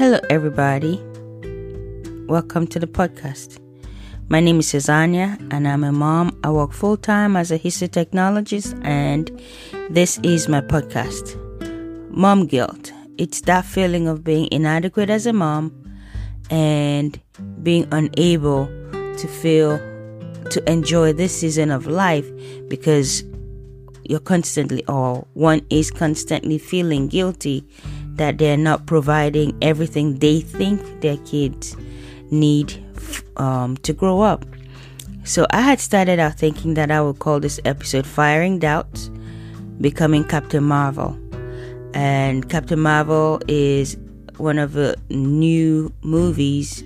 Hello, everybody. Welcome to the podcast. My name is Cezania, and I'm a mom. I work full time as a histotechnologist, and this is my podcast. Mom guilt. It's that feeling of being inadequate as a mom and being unable to feel to enjoy this season of life because you're constantly or one is constantly feeling guilty that they're not providing everything they think their kids need um, to grow up. So I had started out thinking that I would call this episode Firing Doubts Becoming Captain Marvel. And Captain Marvel is one of the new movies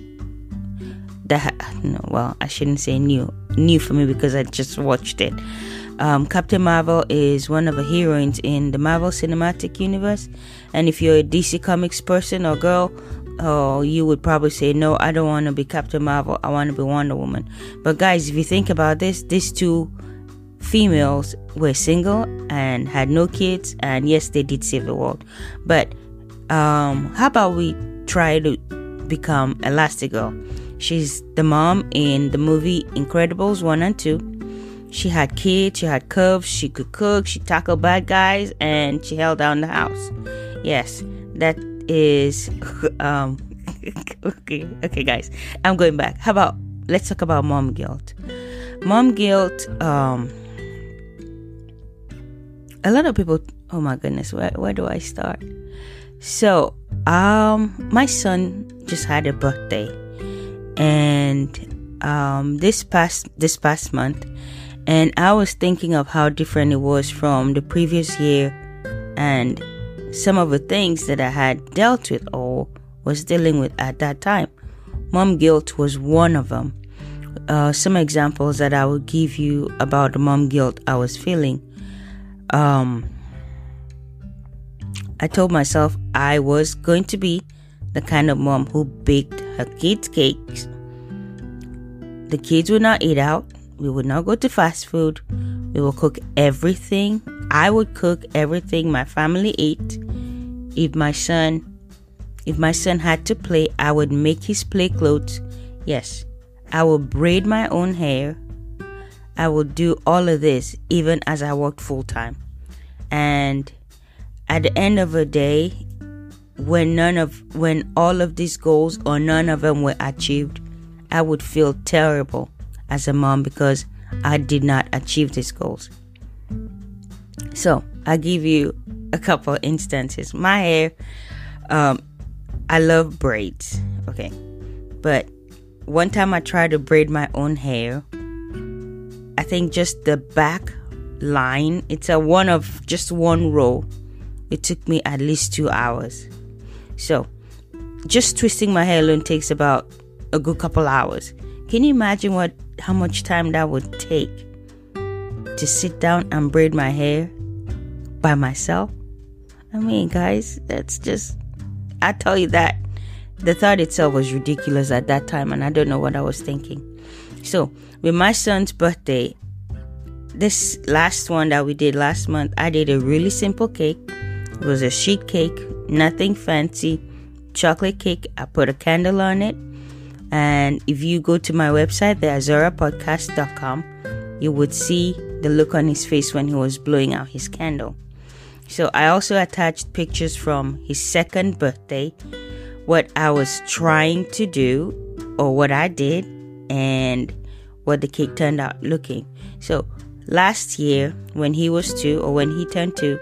that, no, well, I shouldn't say new, new for me because I just watched it. Um, Captain Marvel is one of the heroines in the Marvel Cinematic Universe, and if you're a DC Comics person or girl, oh, you would probably say, No, I don't want to be Captain Marvel, I want to be Wonder Woman. But, guys, if you think about this, these two females were single and had no kids, and yes, they did save the world. But, um, how about we try to become Elastigirl? She's the mom in the movie Incredibles 1 and 2 she had kids, she had cubs, she could cook, she tackled bad guys, and she held down the house. Yes, that is um okay, okay guys. I'm going back. How about let's talk about mom guilt. Mom guilt, um a lot of people oh my goodness, where where do I start? So, um my son just had a birthday and um this past this past month and I was thinking of how different it was from the previous year and some of the things that I had dealt with or was dealing with at that time. Mom guilt was one of them. Uh, some examples that I will give you about the mom guilt I was feeling. Um, I told myself I was going to be the kind of mom who baked her kids' cakes. The kids would not eat out. We would not go to fast food. We will cook everything. I would cook everything my family ate. If my son if my son had to play, I would make his play clothes. Yes, I would braid my own hair. I would do all of this even as I worked full time. And at the end of the day, when none of when all of these goals or none of them were achieved, I would feel terrible as a mom because I did not achieve these goals. So I'll give you a couple instances. My hair, um, I love braids, okay, but one time I tried to braid my own hair. I think just the back line, it's a one of just one row. It took me at least two hours. So, just twisting my hair alone takes about a good couple hours. Can you imagine what how much time that would take to sit down and braid my hair by myself? I mean, guys, that's just I tell you that the thought itself was ridiculous at that time and I don't know what I was thinking. So, with my son's birthday, this last one that we did last month, I did a really simple cake. It was a sheet cake, nothing fancy, chocolate cake. I put a candle on it and if you go to my website, the azorapodcast.com, you would see the look on his face when he was blowing out his candle. So I also attached pictures from his second birthday, what I was trying to do, or what I did, and what the cake turned out looking. So last year, when he was two, or when he turned two,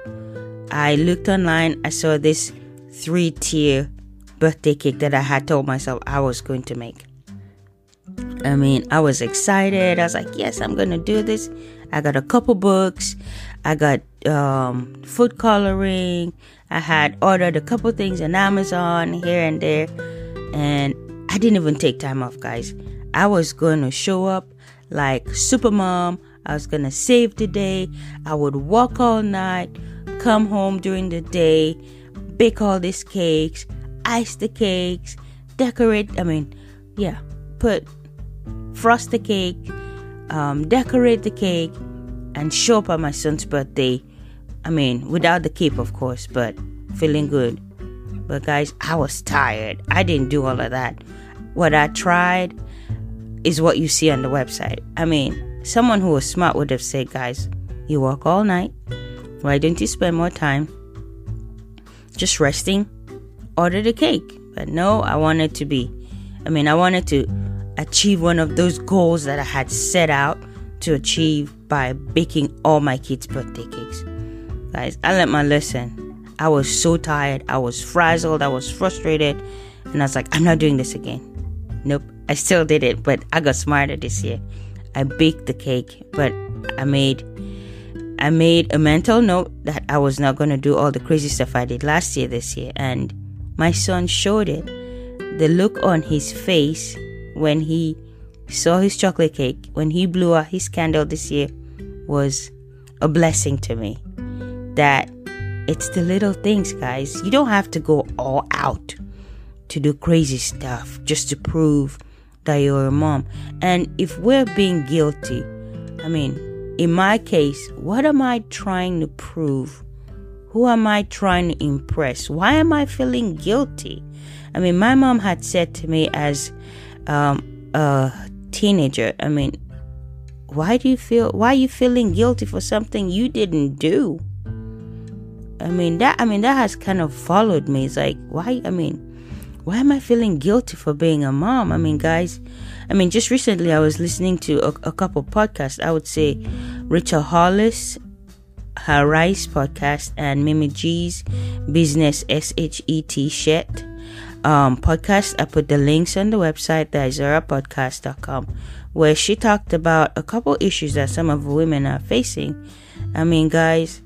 I looked online, I saw this three tier birthday cake that I had told myself I was going to make. I mean, I was excited. I was like, yes, I'm going to do this. I got a couple books. I got um, food coloring. I had ordered a couple things on Amazon here and there. And I didn't even take time off, guys. I was going to show up like Supermom. I was going to save the day. I would walk all night, come home during the day, bake all these cakes, ice the cakes, decorate. I mean, yeah, put frost the cake, um, decorate the cake, and show up on my son's birthday. I mean, without the cape, of course, but feeling good. But guys, I was tired. I didn't do all of that. What I tried is what you see on the website. I mean, someone who was smart would have said, guys, you work all night. Why didn't you spend more time just resting? Order the cake. But no, I wanted to be, I mean, I wanted to achieve one of those goals that I had set out to achieve by baking all my kids' birthday cakes. Guys, I learned my lesson. I was so tired. I was frazzled. I was frustrated. And I was like, I'm not doing this again. Nope. I still did it, but I got smarter this year. I baked the cake, but I made I made a mental note that I was not to do all the crazy stuff I did last year this year and my son showed it. The look on his face when he saw his chocolate cake, when he blew out his candle this year, was a blessing to me. That it's the little things, guys. You don't have to go all out to do crazy stuff just to prove that you're a mom. And if we're being guilty, I mean, in my case, what am I trying to prove? Who am I trying to impress? Why am I feeling guilty? I mean, my mom had said to me as um, a teenager, I mean, why do you feel, why are you feeling guilty for something you didn't do? I mean, that, I mean, that has kind of followed me. It's like, why, I mean, why am I feeling guilty for being a mom? I mean, guys, I mean, just recently I was listening to a, a couple podcasts. I would say Rachel Hollis her Rise podcast and Mimi G's Business S H E T Shet um, podcast. I put the links on the website, the IzaraPodcast.com, where she talked about a couple issues that some of women are facing. I mean, guys,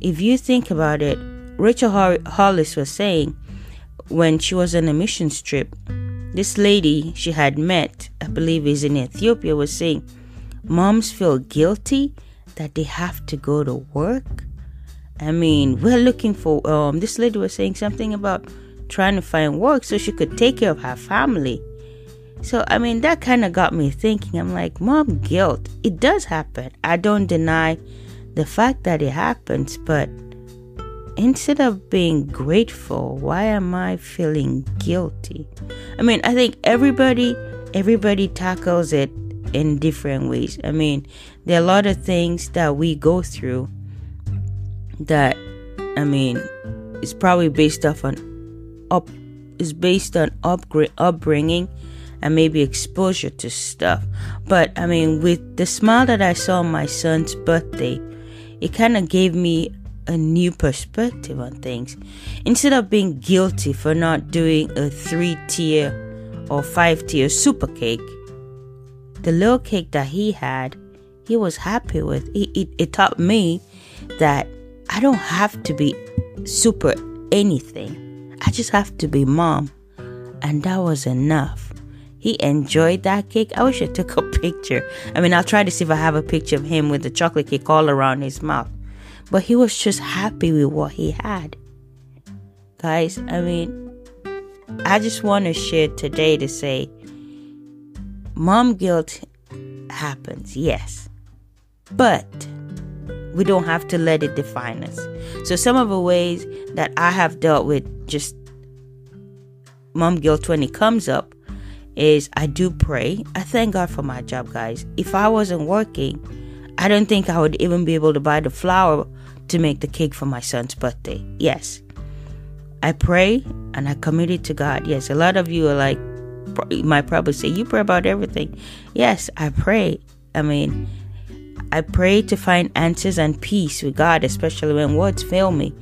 if you think about it, Rachel Hollis was saying when she was on a mission trip, this lady she had met, I believe is in Ethiopia, was saying, Moms feel guilty that they have to go to work. I mean, we're looking for um this lady was saying something about trying to find work so she could take care of her family. So I mean that kind of got me thinking. I'm like, mom, guilt. It does happen. I don't deny the fact that it happens, but instead of being grateful, why am I feeling guilty? I mean, I think everybody everybody tackles it in different ways. I mean, there are a lot of things that we go through that I mean it's probably based off on up is based on upgrade upbringing and maybe exposure to stuff. But I mean with the smile that I saw on my son's birthday, it kind of gave me a new perspective on things. Instead of being guilty for not doing a three tier or five tier super cake, the little cake that he had, he was happy with. It, it, it taught me that I don't have to be super anything. I just have to be mom. And that was enough. He enjoyed that cake. I wish I took a picture. I mean, I'll try to see if I have a picture of him with the chocolate cake all around his mouth. But he was just happy with what he had. Guys, I mean, I just want to share today to say Mom guilt happens, yes. But we don't have to let it define us. So, some of the ways that I have dealt with just mom guilt when it comes up is I do pray. I thank God for my job, guys. If I wasn't working, I don't think I would even be able to buy the flour to make the cake for my son's birthday. Yes. I pray and I commit it to God. Yes, a lot of you are like, you might probably say, You pray about everything. Yes, I pray. I mean, I pray to find answers and peace with God, especially when words fail me.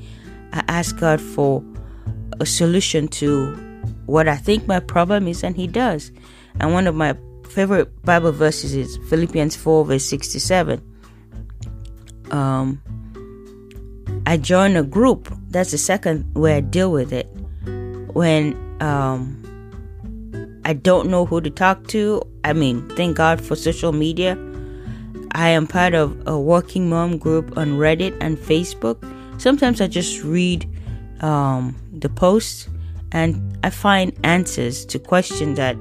I ask God for a solution to what I think my problem is, and He does. And one of my favorite Bible verses is Philippians 4, verse 67. Um, I join a group. That's the second way I deal with it. When um, I don't know who to talk to. I mean, thank God for social media. I am part of a working mom group on Reddit and Facebook. Sometimes I just read um, the posts and I find answers to questions that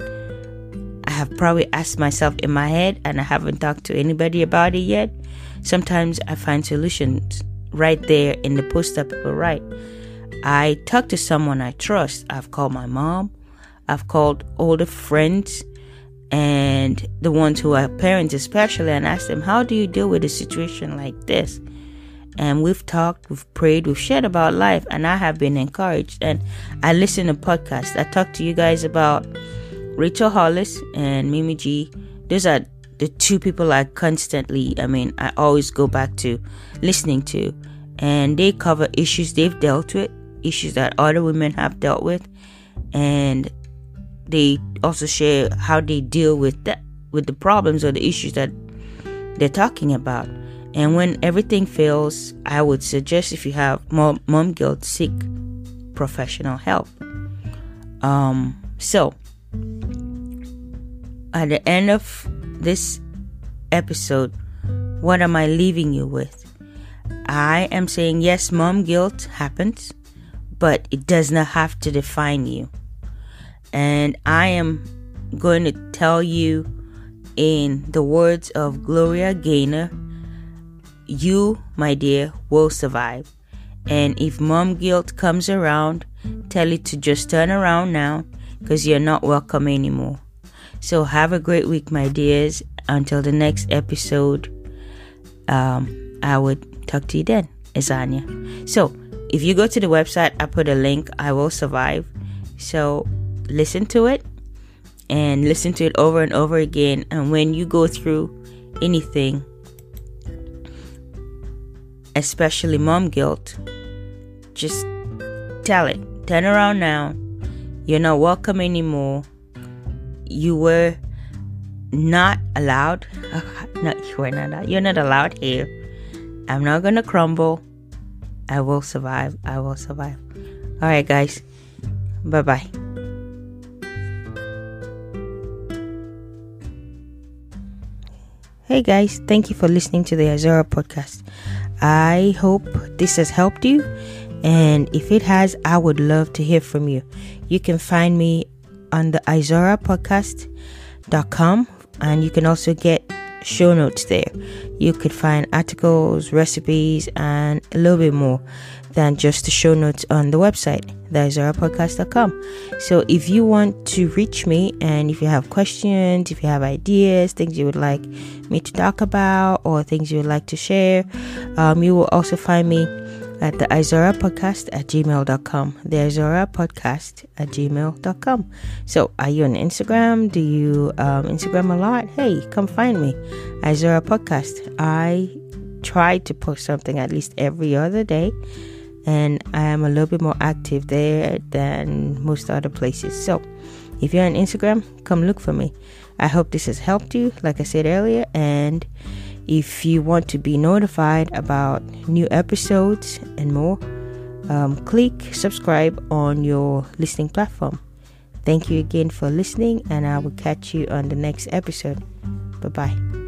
I have probably asked myself in my head and I haven't talked to anybody about it yet. Sometimes I find solutions right there in the post that people write. I talk to someone I trust. I've called my mom, I've called older friends, and the ones who are parents, especially, and ask them, How do you deal with a situation like this? And we've talked, we've prayed, we've shared about life, and I have been encouraged. And I listen to podcasts. I talk to you guys about Rachel Hollis and Mimi G. Those are the two people I constantly, I mean, I always go back to listening to. And they cover issues they've dealt with, issues that other women have dealt with. And they also share how they deal with that, with the problems or the issues that they're talking about. And when everything fails, I would suggest if you have mom, mom guilt, seek professional help. Um, so, at the end of this episode, what am I leaving you with? I am saying, yes, mom guilt happens, but it does not have to define you. And I am going to tell you in the words of Gloria Gaynor you, my dear, will survive. And if mom guilt comes around, tell it to just turn around now because you're not welcome anymore. So have a great week, my dears. Until the next episode, um, I would talk to you then. It's Anya. So if you go to the website, I put a link. I will survive. So listen to it and listen to it over and over again. And when you go through anything, especially mom guilt, just tell it. Turn around now. You're not welcome anymore. You were not allowed. no, you were not. Allowed. You're not allowed here. I'm not gonna crumble. I will survive. I will survive. All right, guys. Bye bye. Hey guys, thank you for listening to the Azora podcast. I hope this has helped you, and if it has, I would love to hear from you. You can find me on the Izora podcast.com, and you can also get show notes there. You could find articles, recipes, and a little bit more than just the show notes on the website, theizorapodcast.com. So if you want to reach me and if you have questions, if you have ideas, things you would like me to talk about, or things you would like to share, um, you will also find me at the Izora podcast at gmail.com. The Izora podcast at gmail.com. So, are you on Instagram? Do you um, Instagram a lot? Hey, come find me. Izora podcast. I try to post something at least every other day and I am a little bit more active there than most other places. So, if you're on Instagram, come look for me. I hope this has helped you, like I said earlier. And if you want to be notified about new episodes and more, um, click subscribe on your listening platform. Thank you again for listening, and I will catch you on the next episode. Bye bye.